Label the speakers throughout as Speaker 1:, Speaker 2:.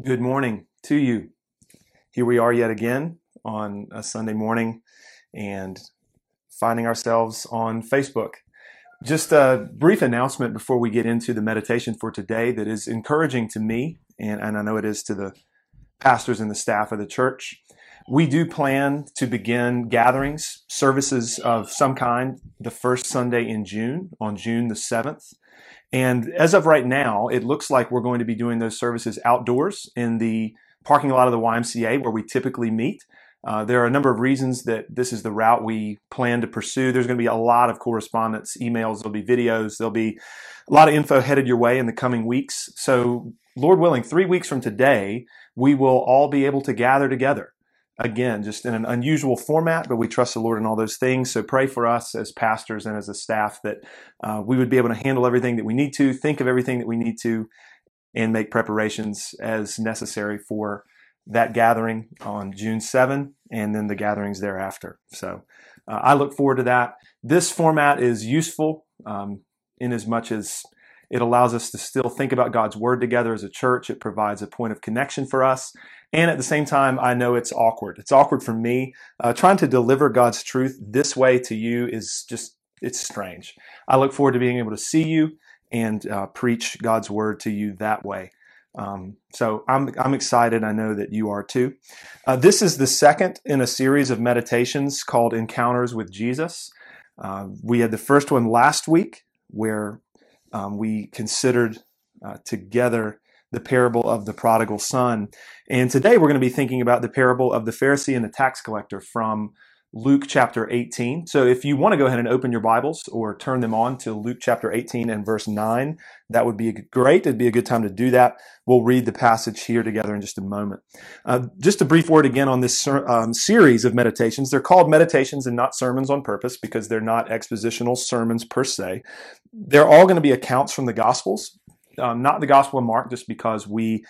Speaker 1: Good morning to you. Here we are yet again on a Sunday morning and finding ourselves on Facebook. Just a brief announcement before we get into the meditation for today that is encouraging to me, and, and I know it is to the pastors and the staff of the church. We do plan to begin gatherings, services of some kind, the first Sunday in June, on June the 7th. And as of right now, it looks like we're going to be doing those services outdoors in the parking lot of the YMCA where we typically meet. Uh, there are a number of reasons that this is the route we plan to pursue. There's going to be a lot of correspondence, emails, there'll be videos, there'll be a lot of info headed your way in the coming weeks. So, Lord willing, three weeks from today, we will all be able to gather together again, just in an unusual format, but we trust the Lord in all those things. So pray for us as pastors and as a staff that uh, we would be able to handle everything that we need to, think of everything that we need to, and make preparations as necessary for that gathering on June 7 and then the gatherings thereafter. So uh, I look forward to that. This format is useful um, in as much as it allows us to still think about God's word together as a church. It provides a point of connection for us. And at the same time, I know it's awkward. It's awkward for me. Uh, trying to deliver God's truth this way to you is just, it's strange. I look forward to being able to see you and uh, preach God's word to you that way. Um, so I'm, I'm excited. I know that you are too. Uh, this is the second in a series of meditations called Encounters with Jesus. Uh, we had the first one last week where um, we considered uh, together the parable of the prodigal son. And today we're going to be thinking about the parable of the Pharisee and the tax collector from Luke chapter 18. So if you want to go ahead and open your Bibles or turn them on to Luke chapter 18 and verse 9, that would be great. It'd be a good time to do that. We'll read the passage here together in just a moment. Uh, just a brief word again on this um, series of meditations. They're called meditations and not sermons on purpose because they're not expositional sermons per se. They're all going to be accounts from the Gospels, um, not the Gospel of Mark, just because we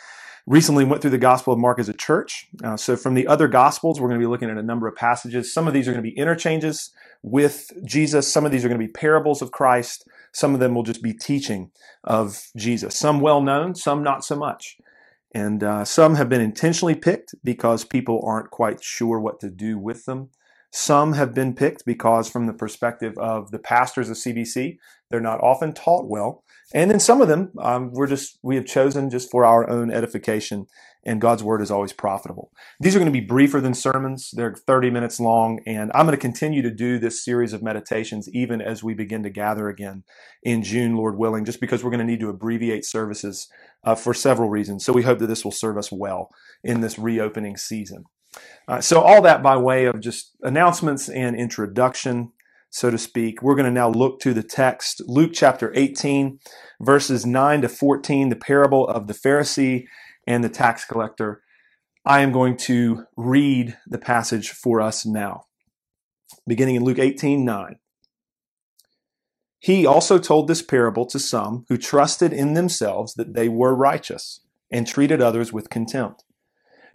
Speaker 1: recently went through the Gospel of Mark as a church. Uh, so, from the other Gospels, we're going to be looking at a number of passages. Some of these are going to be interchanges with Jesus, some of these are going to be parables of Christ, some of them will just be teaching of Jesus. Some well known, some not so much. And uh, some have been intentionally picked because people aren't quite sure what to do with them. Some have been picked because, from the perspective of the pastors of CBC, they're not often taught well. And then some of them, um, we're just we have chosen just for our own edification, and God's word is always profitable. These are going to be briefer than sermons; they're 30 minutes long, and I'm going to continue to do this series of meditations even as we begin to gather again in June, Lord willing. Just because we're going to need to abbreviate services uh, for several reasons, so we hope that this will serve us well in this reopening season. Uh, so, all that by way of just announcements and introduction, so to speak. We're going to now look to the text, Luke chapter 18, verses 9 to 14, the parable of the Pharisee and the tax collector. I am going to read the passage for us now, beginning in Luke 18 9. He also told this parable to some who trusted in themselves that they were righteous and treated others with contempt.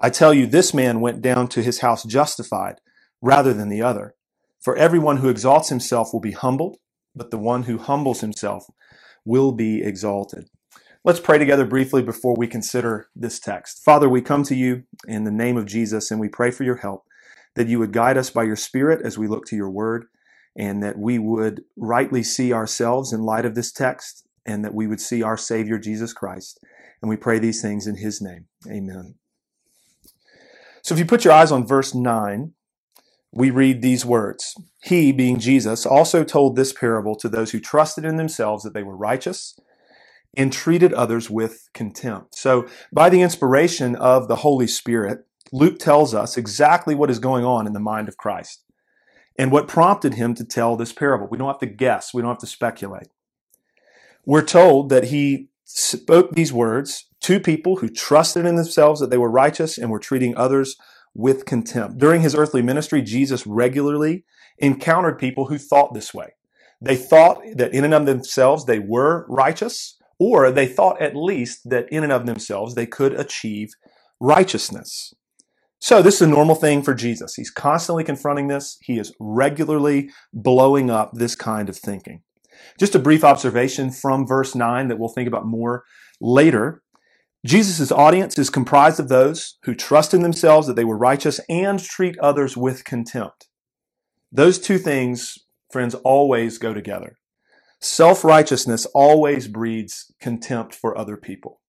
Speaker 1: I tell you, this man went down to his house justified rather than the other. For everyone who exalts himself will be humbled, but the one who humbles himself will be exalted. Let's pray together briefly before we consider this text. Father, we come to you in the name of Jesus and we pray for your help, that you would guide us by your Spirit as we look to your word, and that we would rightly see ourselves in light of this text, and that we would see our Savior, Jesus Christ. And we pray these things in his name. Amen. So if you put your eyes on verse 9, we read these words He, being Jesus, also told this parable to those who trusted in themselves that they were righteous and treated others with contempt. So, by the inspiration of the Holy Spirit, Luke tells us exactly what is going on in the mind of Christ and what prompted him to tell this parable. We don't have to guess, we don't have to speculate. We're told that he spoke these words To people who trusted in themselves that they were righteous and were treating others with contempt. During his earthly ministry, Jesus regularly encountered people who thought this way. They thought that in and of themselves they were righteous, or they thought at least that in and of themselves they could achieve righteousness. So this is a normal thing for Jesus. He's constantly confronting this. He is regularly blowing up this kind of thinking. Just a brief observation from verse 9 that we'll think about more later. Jesus' audience is comprised of those who trust in themselves that they were righteous and treat others with contempt. Those two things, friends, always go together. Self righteousness always breeds contempt for other people.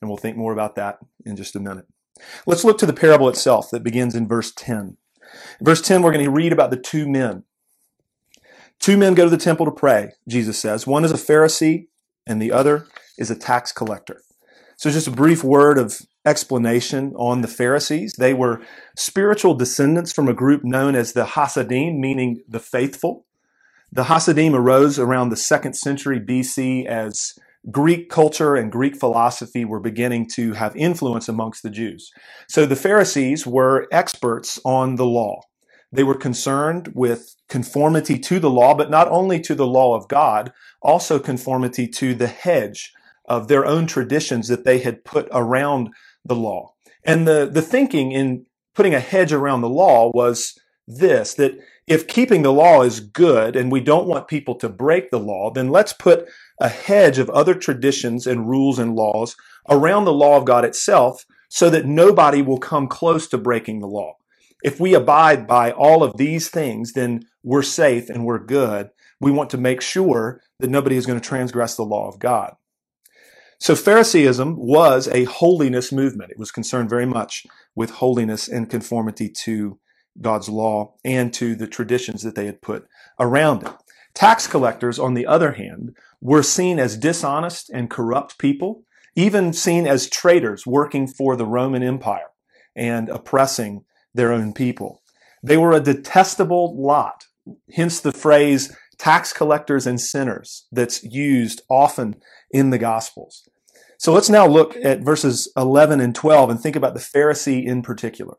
Speaker 1: And we'll think more about that in just a minute. Let's look to the parable itself that begins in verse 10. In verse 10, we're going to read about the two men. Two men go to the temple to pray, Jesus says. One is a Pharisee, and the other is a tax collector. So, just a brief word of explanation on the Pharisees. They were spiritual descendants from a group known as the Hasidim, meaning the faithful. The Hasidim arose around the second century BC as Greek culture and Greek philosophy were beginning to have influence amongst the Jews. So the Pharisees were experts on the law. They were concerned with conformity to the law, but not only to the law of God, also conformity to the hedge of their own traditions that they had put around the law. And the, the thinking in putting a hedge around the law was this, that if keeping the law is good and we don't want people to break the law, then let's put a hedge of other traditions and rules and laws around the law of God itself so that nobody will come close to breaking the law. If we abide by all of these things, then we're safe and we're good. We want to make sure that nobody is going to transgress the law of God. So Phariseeism was a holiness movement. It was concerned very much with holiness and conformity to God's law and to the traditions that they had put around it. Tax collectors, on the other hand, were seen as dishonest and corrupt people, even seen as traitors working for the Roman Empire and oppressing their own people. They were a detestable lot, hence the phrase tax collectors and sinners that's used often in the Gospels. So let's now look at verses 11 and 12 and think about the Pharisee in particular.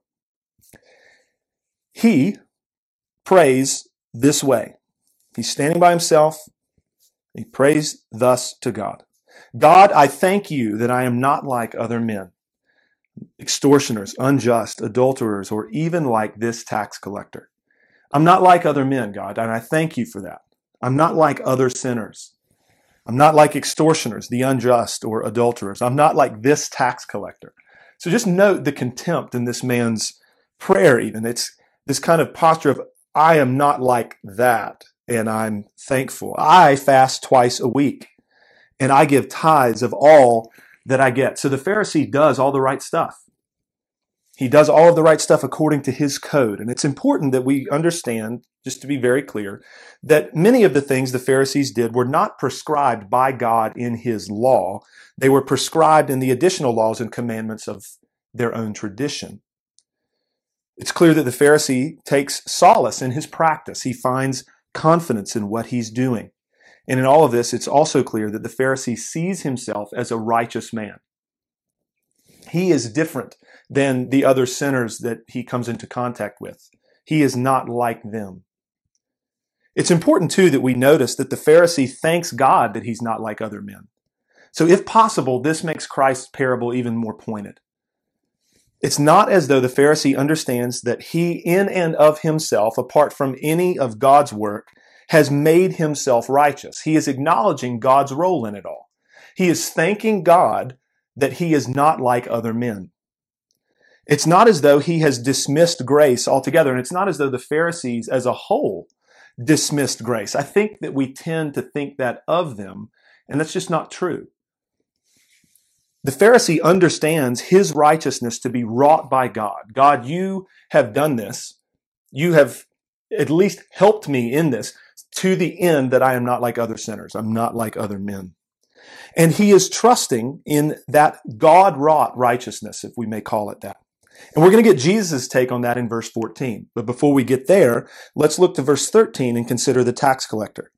Speaker 1: He prays this way. He's standing by himself. He prays thus to God God, I thank you that I am not like other men, extortioners, unjust, adulterers, or even like this tax collector. I'm not like other men, God, and I thank you for that. I'm not like other sinners. I'm not like extortioners, the unjust, or adulterers. I'm not like this tax collector. So just note the contempt in this man's prayer, even. It's this kind of posture of, I am not like that, and I'm thankful. I fast twice a week, and I give tithes of all that I get. So the Pharisee does all the right stuff. He does all of the right stuff according to his code. And it's important that we understand, just to be very clear, that many of the things the Pharisees did were not prescribed by God in his law. They were prescribed in the additional laws and commandments of their own tradition. It's clear that the Pharisee takes solace in his practice. He finds confidence in what he's doing. And in all of this, it's also clear that the Pharisee sees himself as a righteous man. He is different than the other sinners that he comes into contact with. He is not like them. It's important, too, that we notice that the Pharisee thanks God that he's not like other men. So, if possible, this makes Christ's parable even more pointed. It's not as though the Pharisee understands that he, in and of himself, apart from any of God's work, has made himself righteous. He is acknowledging God's role in it all. He is thanking God that he is not like other men. It's not as though he has dismissed grace altogether, and it's not as though the Pharisees as a whole dismissed grace. I think that we tend to think that of them, and that's just not true. The Pharisee understands his righteousness to be wrought by God. God, you have done this. You have at least helped me in this to the end that I am not like other sinners. I'm not like other men. And he is trusting in that God wrought righteousness, if we may call it that. And we're going to get Jesus' take on that in verse 14. But before we get there, let's look to verse 13 and consider the tax collector.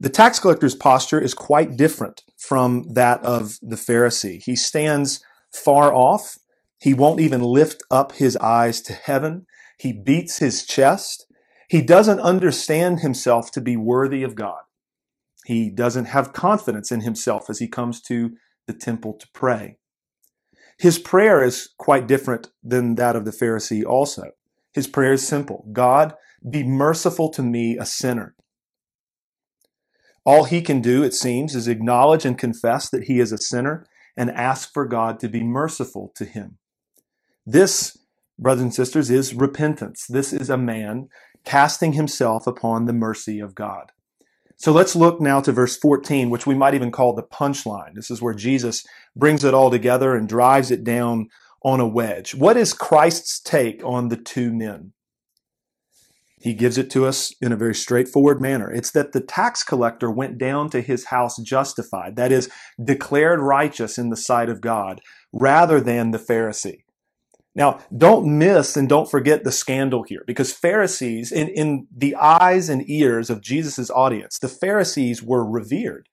Speaker 1: The tax collector's posture is quite different from that of the Pharisee. He stands far off. He won't even lift up his eyes to heaven. He beats his chest. He doesn't understand himself to be worthy of God. He doesn't have confidence in himself as he comes to the temple to pray. His prayer is quite different than that of the Pharisee also. His prayer is simple God, be merciful to me, a sinner. All he can do, it seems, is acknowledge and confess that he is a sinner and ask for God to be merciful to him. This, brothers and sisters, is repentance. This is a man casting himself upon the mercy of God. So let's look now to verse 14, which we might even call the punchline. This is where Jesus brings it all together and drives it down on a wedge. What is Christ's take on the two men? He gives it to us in a very straightforward manner. It's that the tax collector went down to his house justified, that is, declared righteous in the sight of God, rather than the Pharisee. Now, don't miss and don't forget the scandal here, because Pharisees, in, in the eyes and ears of Jesus' audience, the Pharisees were revered.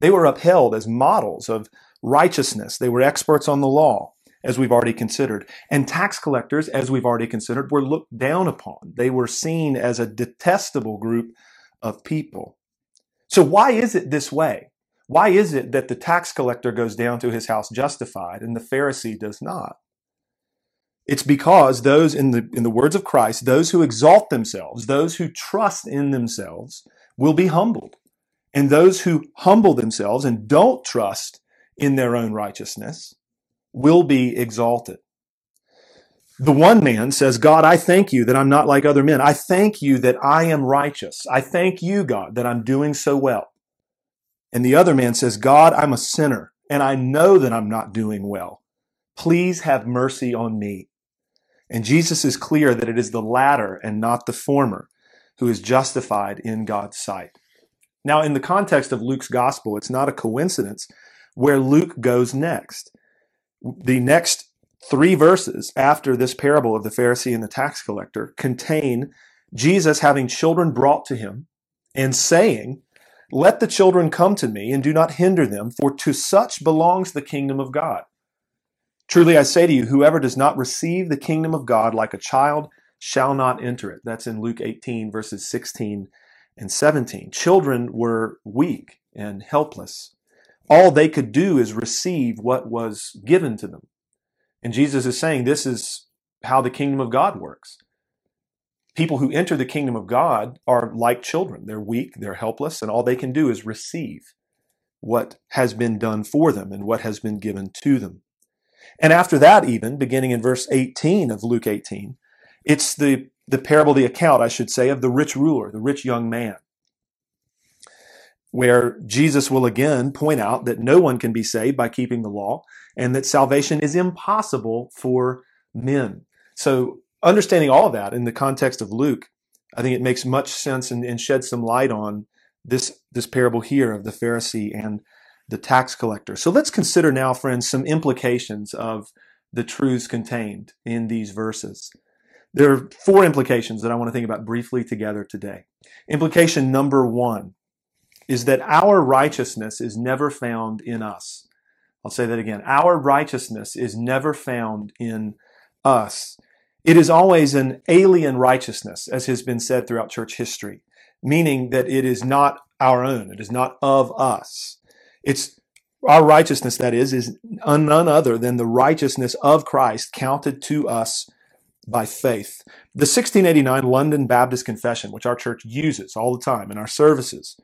Speaker 1: They were upheld as models of righteousness. They were experts on the law, as we've already considered. And tax collectors, as we've already considered, were looked down upon. They were seen as a detestable group of people. So why is it this way? Why is it that the tax collector goes down to his house justified and the Pharisee does not? It's because those, in the, in the words of Christ, those who exalt themselves, those who trust in themselves, will be humbled. And those who humble themselves and don't trust in their own righteousness will be exalted. The one man says, God, I thank you that I'm not like other men. I thank you that I am righteous. I thank you, God, that I'm doing so well. And the other man says, God, I'm a sinner and I know that I'm not doing well. Please have mercy on me. And Jesus is clear that it is the latter and not the former who is justified in God's sight. Now, in the context of Luke's gospel, it's not a coincidence where Luke goes next. The next three verses after this parable of the Pharisee and the tax collector contain Jesus having children brought to him and saying, Let the children come to me and do not hinder them, for to such belongs the kingdom of God. Truly I say to you, whoever does not receive the kingdom of God like a child shall not enter it. That's in Luke 18, verses 16 and 17. Children were weak and helpless. All they could do is receive what was given to them. And Jesus is saying this is how the kingdom of God works. People who enter the kingdom of God are like children. They're weak, they're helpless, and all they can do is receive what has been done for them and what has been given to them. And after that, even beginning in verse 18 of Luke 18, it's the, the parable, the account, I should say, of the rich ruler, the rich young man, where Jesus will again point out that no one can be saved by keeping the law and that salvation is impossible for men. So, understanding all of that in the context of Luke, I think it makes much sense and, and sheds some light on this, this parable here of the Pharisee and the tax collector. So let's consider now, friends, some implications of the truths contained in these verses. There are four implications that I want to think about briefly together today. Implication number one is that our righteousness is never found in us. I'll say that again. Our righteousness is never found in us. It is always an alien righteousness, as has been said throughout church history, meaning that it is not our own. It is not of us. It's our righteousness, that is, is none other than the righteousness of Christ counted to us by faith. The 1689 London Baptist Confession, which our church uses all the time in our services,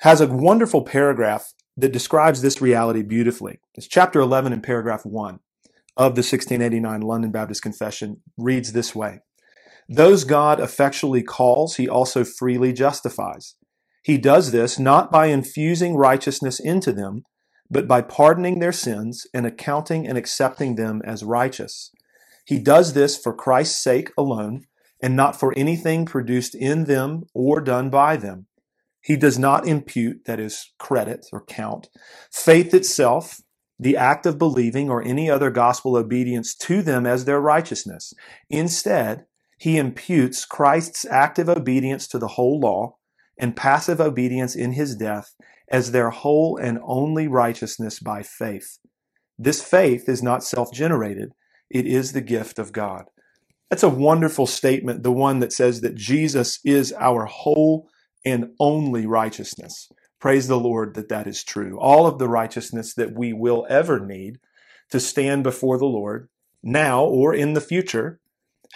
Speaker 1: has a wonderful paragraph that describes this reality beautifully. It's chapter 11 and paragraph 1 of the 1689 London Baptist Confession reads this way. Those God effectually calls, he also freely justifies. He does this not by infusing righteousness into them, but by pardoning their sins and accounting and accepting them as righteous. He does this for Christ's sake alone, and not for anything produced in them or done by them. He does not impute, that is, credit or count, faith itself, the act of believing, or any other gospel obedience to them as their righteousness. Instead, he imputes Christ's active obedience to the whole law and passive obedience in his death as their whole and only righteousness by faith. This faith is not self generated, it is the gift of God. That's a wonderful statement, the one that says that Jesus is our whole and only righteousness. Praise the Lord that that is true. All of the righteousness that we will ever need to stand before the Lord now or in the future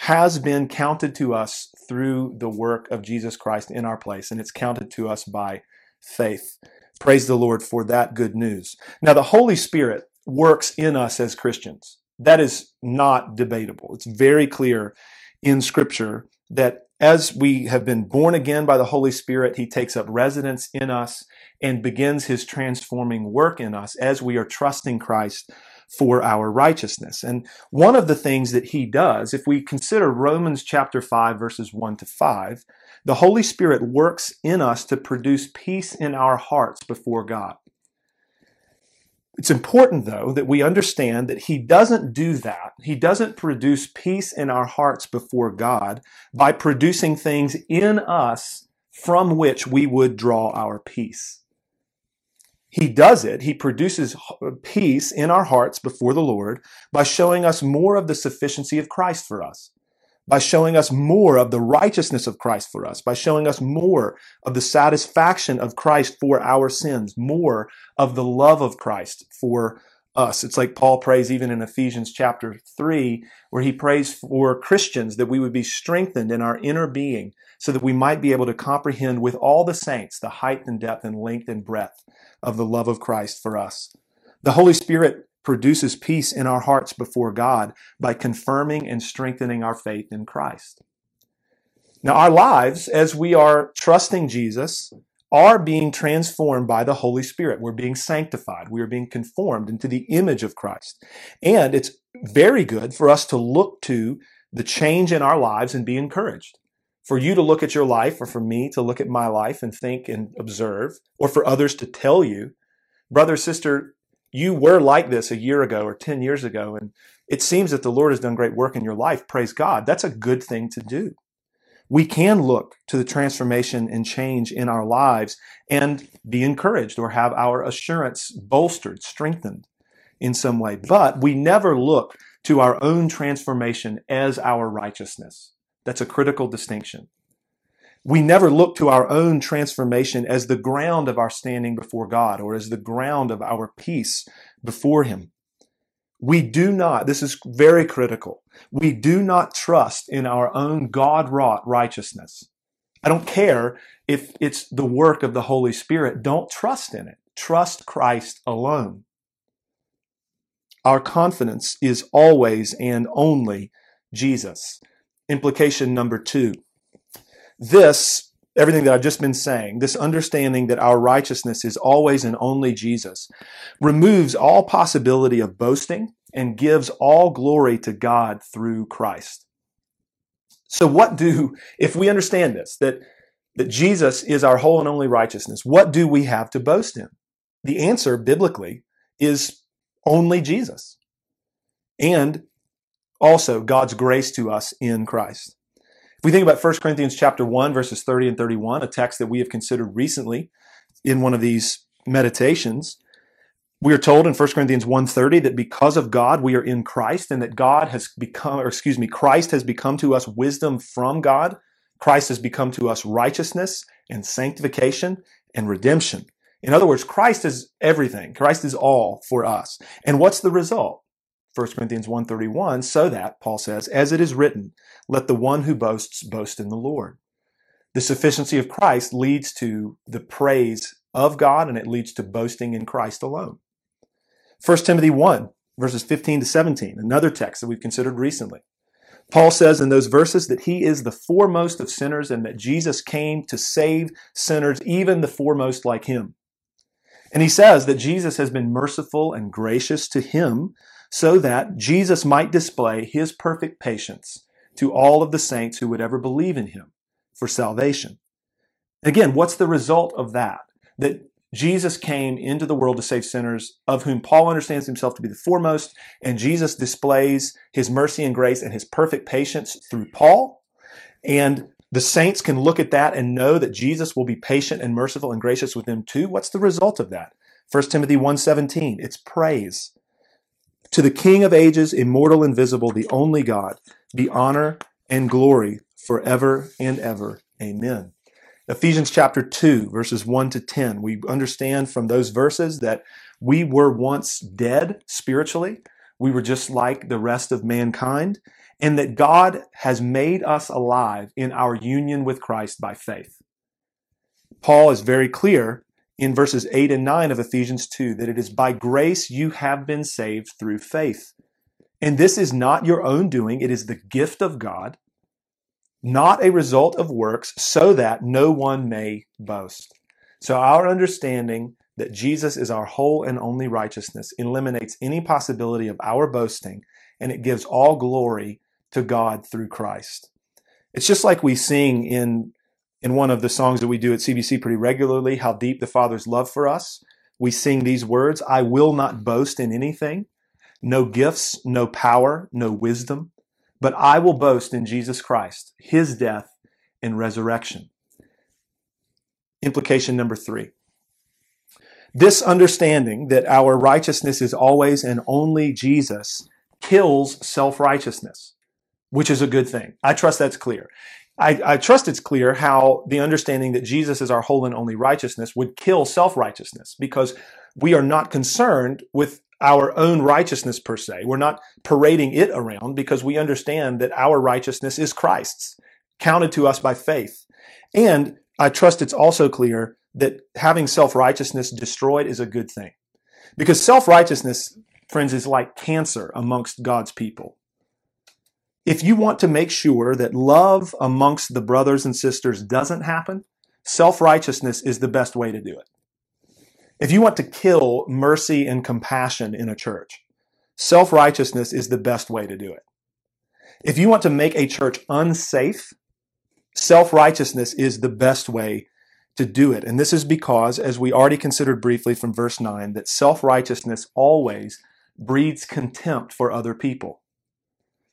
Speaker 1: has been counted to us through the work of Jesus Christ in our place, and it's counted to us by faith. Praise the Lord for that good news. Now, the Holy Spirit works in us as Christians. That is not debatable. It's very clear in Scripture that as we have been born again by the Holy Spirit, He takes up residence in us and begins His transforming work in us as we are trusting Christ for our righteousness. And one of the things that he does, if we consider Romans chapter 5, verses 1 to 5, the Holy Spirit works in us to produce peace in our hearts before God. It's important, though, that we understand that he doesn't do that. He doesn't produce peace in our hearts before God by producing things in us from which we would draw our peace. He does it, he produces peace in our hearts before the Lord by showing us more of the sufficiency of Christ for us, by showing us more of the righteousness of Christ for us, by showing us more of the satisfaction of Christ for our sins, more of the love of Christ for us. It's like Paul prays even in Ephesians chapter 3, where he prays for Christians that we would be strengthened in our inner being so that we might be able to comprehend with all the saints the height and depth and length and breadth of the love of Christ for us. The Holy Spirit produces peace in our hearts before God by confirming and strengthening our faith in Christ. Now, our lives, as we are trusting Jesus, are being transformed by the Holy Spirit. We're being sanctified. We are being conformed into the image of Christ. And it's very good for us to look to the change in our lives and be encouraged for you to look at your life or for me to look at my life and think and observe, or for others to tell you, brother, sister, you were like this a year ago or 10 years ago, and it seems that the Lord has done great work in your life. Praise God. That's a good thing to do. We can look to the transformation and change in our lives and be encouraged or have our assurance bolstered, strengthened in some way. But we never look to our own transformation as our righteousness. That's a critical distinction. We never look to our own transformation as the ground of our standing before God or as the ground of our peace before Him. We do not, this is very critical, we do not trust in our own God wrought righteousness. I don't care if it's the work of the Holy Spirit, don't trust in it. Trust Christ alone. Our confidence is always and only Jesus. Implication number two. This, everything that I've just been saying, this understanding that our righteousness is always and only Jesus, removes all possibility of boasting and gives all glory to God through Christ. So, what do, if we understand this, that, that Jesus is our whole and only righteousness, what do we have to boast in? The answer, biblically, is only Jesus. And also God's grace to us in Christ. If we think about 1 Corinthians chapter 1 verses 30 and 31, a text that we have considered recently in one of these meditations, we are told in 1 Corinthians 1:30 that because of God we are in Christ and that God has become or excuse me, Christ has become to us wisdom from God. Christ has become to us righteousness and sanctification and redemption. In other words, Christ is everything. Christ is all for us. And what's the result? 1 Corinthians 1:31 so that Paul says as it is written let the one who boasts boast in the Lord. The sufficiency of Christ leads to the praise of God and it leads to boasting in Christ alone. 1 Timothy 1 verses 15 to 17 another text that we've considered recently. Paul says in those verses that he is the foremost of sinners and that Jesus came to save sinners even the foremost like him. And he says that Jesus has been merciful and gracious to him so that Jesus might display his perfect patience to all of the saints who would ever believe in him for salvation. Again, what's the result of that? That Jesus came into the world to save sinners, of whom Paul understands himself to be the foremost, and Jesus displays his mercy and grace and his perfect patience through Paul. And The saints can look at that and know that Jesus will be patient and merciful and gracious with them too. What's the result of that? 1 Timothy 1:17, it's praise. To the King of ages, immortal, and invisible, the only God, be honor and glory forever and ever. Amen. Ephesians chapter 2, verses 1 to 10. We understand from those verses that we were once dead spiritually. We were just like the rest of mankind, and that God has made us alive in our union with Christ by faith. Paul is very clear in verses 8 and 9 of Ephesians 2 that it is by grace you have been saved through faith. And this is not your own doing, it is the gift of God, not a result of works, so that no one may boast. So, our understanding that Jesus is our whole and only righteousness eliminates any possibility of our boasting, and it gives all glory to God through Christ. It's just like we sing in in one of the songs that we do at CBC pretty regularly, How Deep the Father's Love for Us. We sing these words I will not boast in anything, no gifts, no power, no wisdom, but I will boast in Jesus Christ, his death and resurrection. Implication number three. This understanding that our righteousness is always and only Jesus kills self righteousness, which is a good thing. I trust that's clear. I, I, trust it's clear how the understanding that Jesus is our whole and only righteousness would kill self righteousness because we are not concerned with our own righteousness per se. We're not parading it around because we understand that our righteousness is Christ's, counted to us by faith. And I trust it's also clear that having self righteousness destroyed is a good thing. Because self righteousness, friends, is like cancer amongst God's people if you want to make sure that love amongst the brothers and sisters doesn't happen, self righteousness is the best way to do it. If you want to kill mercy and compassion in a church, self righteousness is the best way to do it. If you want to make a church unsafe, self righteousness is the best way to do it. And this is because, as we already considered briefly from verse 9, that self righteousness always breeds contempt for other people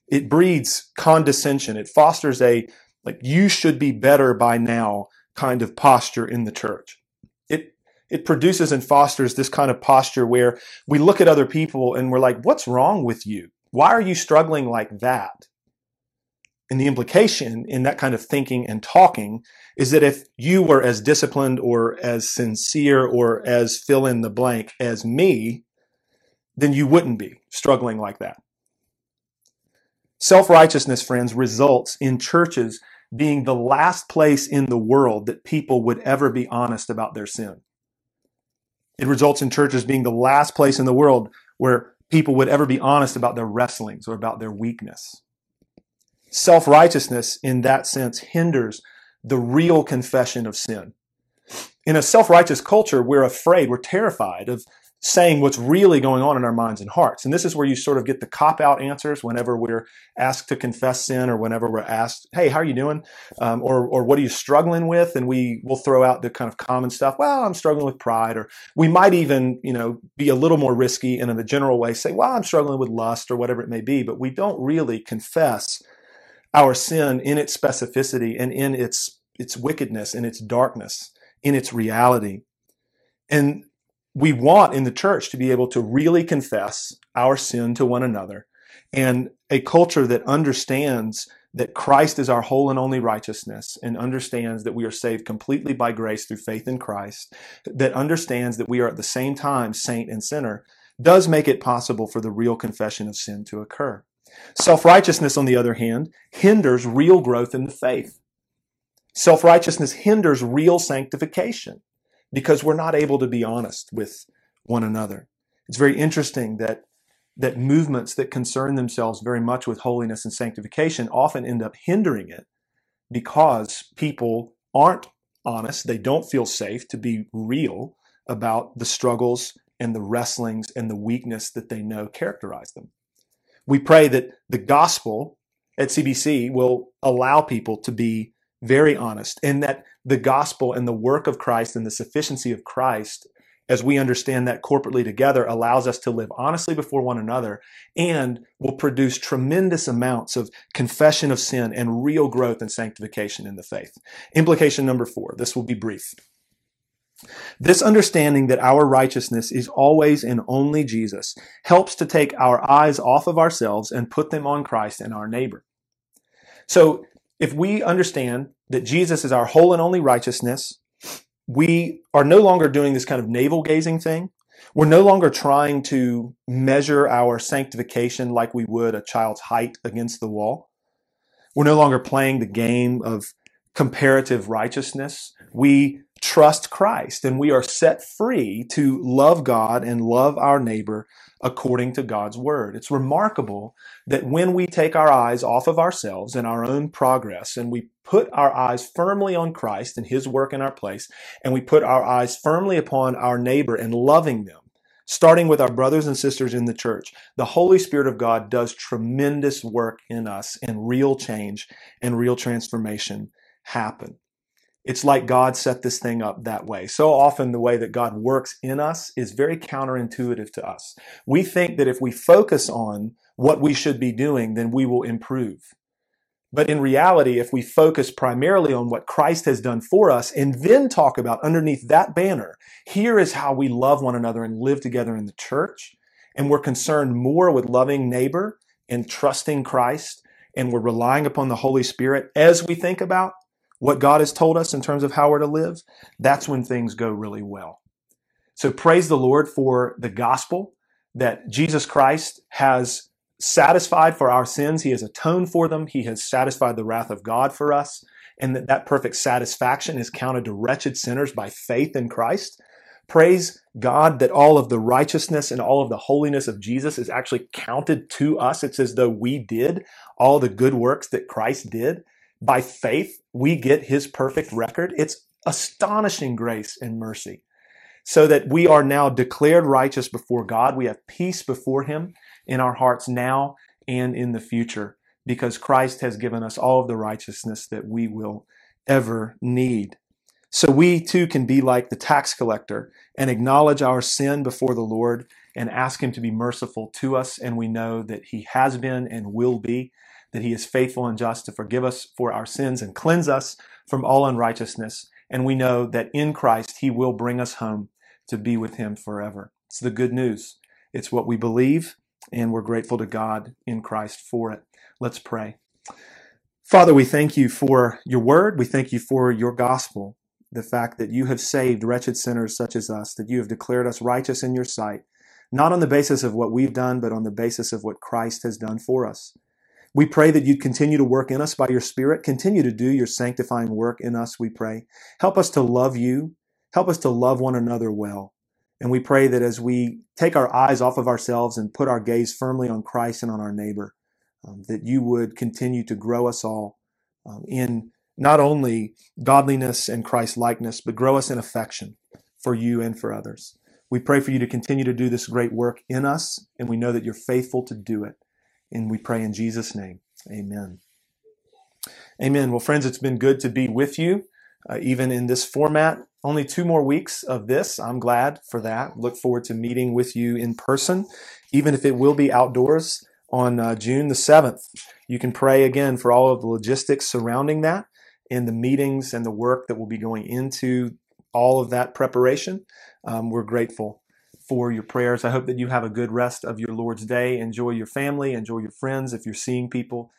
Speaker 1: it breeds condescension. It fosters a like you should be better by now kind of posture in the church. It it produces and fosters this kind of posture where we look at other people and we're like, what's wrong with you? Why are you struggling like that? And the implication in that kind of thinking and talking is that if you were as disciplined or as sincere or as fill in the blank as me, then you wouldn't be struggling like that. Self righteousness, friends, results in churches being the last place in the world that people would ever be honest about their sin. It results in churches being the last place in the world where people would ever be honest about their wrestlings or about their weakness. Self righteousness, in that sense, hinders the real confession of sin. In a self righteous culture, we're afraid, we're terrified of saying what's really going on in our minds and hearts. And this is where you sort of get the cop out answers whenever we're asked to confess sin or whenever we're asked, Hey, how are you doing? Um, or, or what are you struggling with? And we will throw out the kind of common stuff. Well, I'm struggling with pride. Or we might even, you know, be a little more risky and in a general way say, well, I'm struggling with lust or whatever it may be. But we don't really confess our sin in its specificity and in its, its wickedness and its darkness, in its reality. And we want in the church to be able to really confess our sin to one another and a culture that understands that Christ is our whole and only righteousness and understands that we are saved completely by grace through faith in Christ, that understands that we are at the same time saint and sinner, does make it possible for the real confession of sin to occur. Self righteousness, on the other hand, hinders real growth in the faith. Self righteousness hinders real sanctification because we're not able to be honest with one another. It's very interesting that that movements that concern themselves very much with holiness and sanctification often end up hindering it because people aren't honest, they don't feel safe to be real about the struggles and the wrestlings and the weakness that they know characterize them. We pray that the gospel at CBC will allow people to be very honest in that the gospel and the work of Christ and the sufficiency of Christ as we understand that corporately together allows us to live honestly before one another and will produce tremendous amounts of confession of sin and real growth and sanctification in the faith. Implication number four. This will be brief. This understanding that our righteousness is always and only Jesus helps to take our eyes off of ourselves and put them on Christ and our neighbor. So if we understand that Jesus is our whole and only righteousness, we are no longer doing this kind of navel gazing thing. We're no longer trying to measure our sanctification like we would a child's height against the wall. We're no longer playing the game of comparative righteousness. We trust Christ and we are set free to love God and love our neighbor according to God's word. It's remarkable that when we take our eyes off of ourselves and our own progress and we put our eyes firmly on Christ and his work in our place and we put our eyes firmly upon our neighbor and loving them, starting with our brothers and sisters in the church, the Holy Spirit of God does tremendous work in us and real change and real transformation happen. It's like God set this thing up that way. So often, the way that God works in us is very counterintuitive to us. We think that if we focus on what we should be doing, then we will improve. But in reality, if we focus primarily on what Christ has done for us and then talk about underneath that banner, here is how we love one another and live together in the church, and we're concerned more with loving neighbor and trusting Christ, and we're relying upon the Holy Spirit as we think about what God has told us in terms of how we're to live, that's when things go really well. So praise the Lord for the gospel that Jesus Christ has satisfied for our sins. He has atoned for them. He has satisfied the wrath of God for us. And that that perfect satisfaction is counted to wretched sinners by faith in Christ. Praise God that all of the righteousness and all of the holiness of Jesus is actually counted to us. It's as though we did all the good works that Christ did by faith, we get his perfect record. It's astonishing grace and mercy. So that we are now declared righteous before God. We have peace before him in our hearts now and in the future because Christ has given us all of the righteousness that we will ever need. So we too can be like the tax collector and acknowledge our sin before the Lord and ask him to be merciful to us. And we know that he has been and will be that he is faithful and just to forgive us for our sins and cleanse us from all unrighteousness. And we know that in Christ he will bring us home to be with him forever. It's the good news. It's what we believe, and we're grateful to God in Christ for it. Let's pray. Father, we thank you for your word. We thank you for your gospel, the fact that you have saved wretched sinners such as us, that you have declared us righteous in your sight, not on the basis of what we've done, but on the basis of what Christ has done for us. We pray that you'd continue to work in us by your Spirit. Continue to do your sanctifying work in us, we pray. Help us to love you. Help us to love one another well. And we pray that as we take our eyes off of ourselves and put our gaze firmly on Christ and on our neighbor, um, that you would continue to grow us all um, in not only godliness and Christ likeness, but grow us in affection for you and for others. We pray for you to continue to do this great work in us, and we know that you're faithful to do it. And we pray in Jesus' name. Amen. Amen. Well, friends, it's been good to be with you, uh, even in this format. Only two more weeks of this. I'm glad for that. Look forward to meeting with you in person, even if it will be outdoors on uh, June the 7th. You can pray again for all of the logistics surrounding that and the meetings and the work that will be going into all of that preparation. Um, we're grateful for your prayers. I hope that you have a good rest of your Lord's day. Enjoy your family, enjoy your friends if you're seeing people.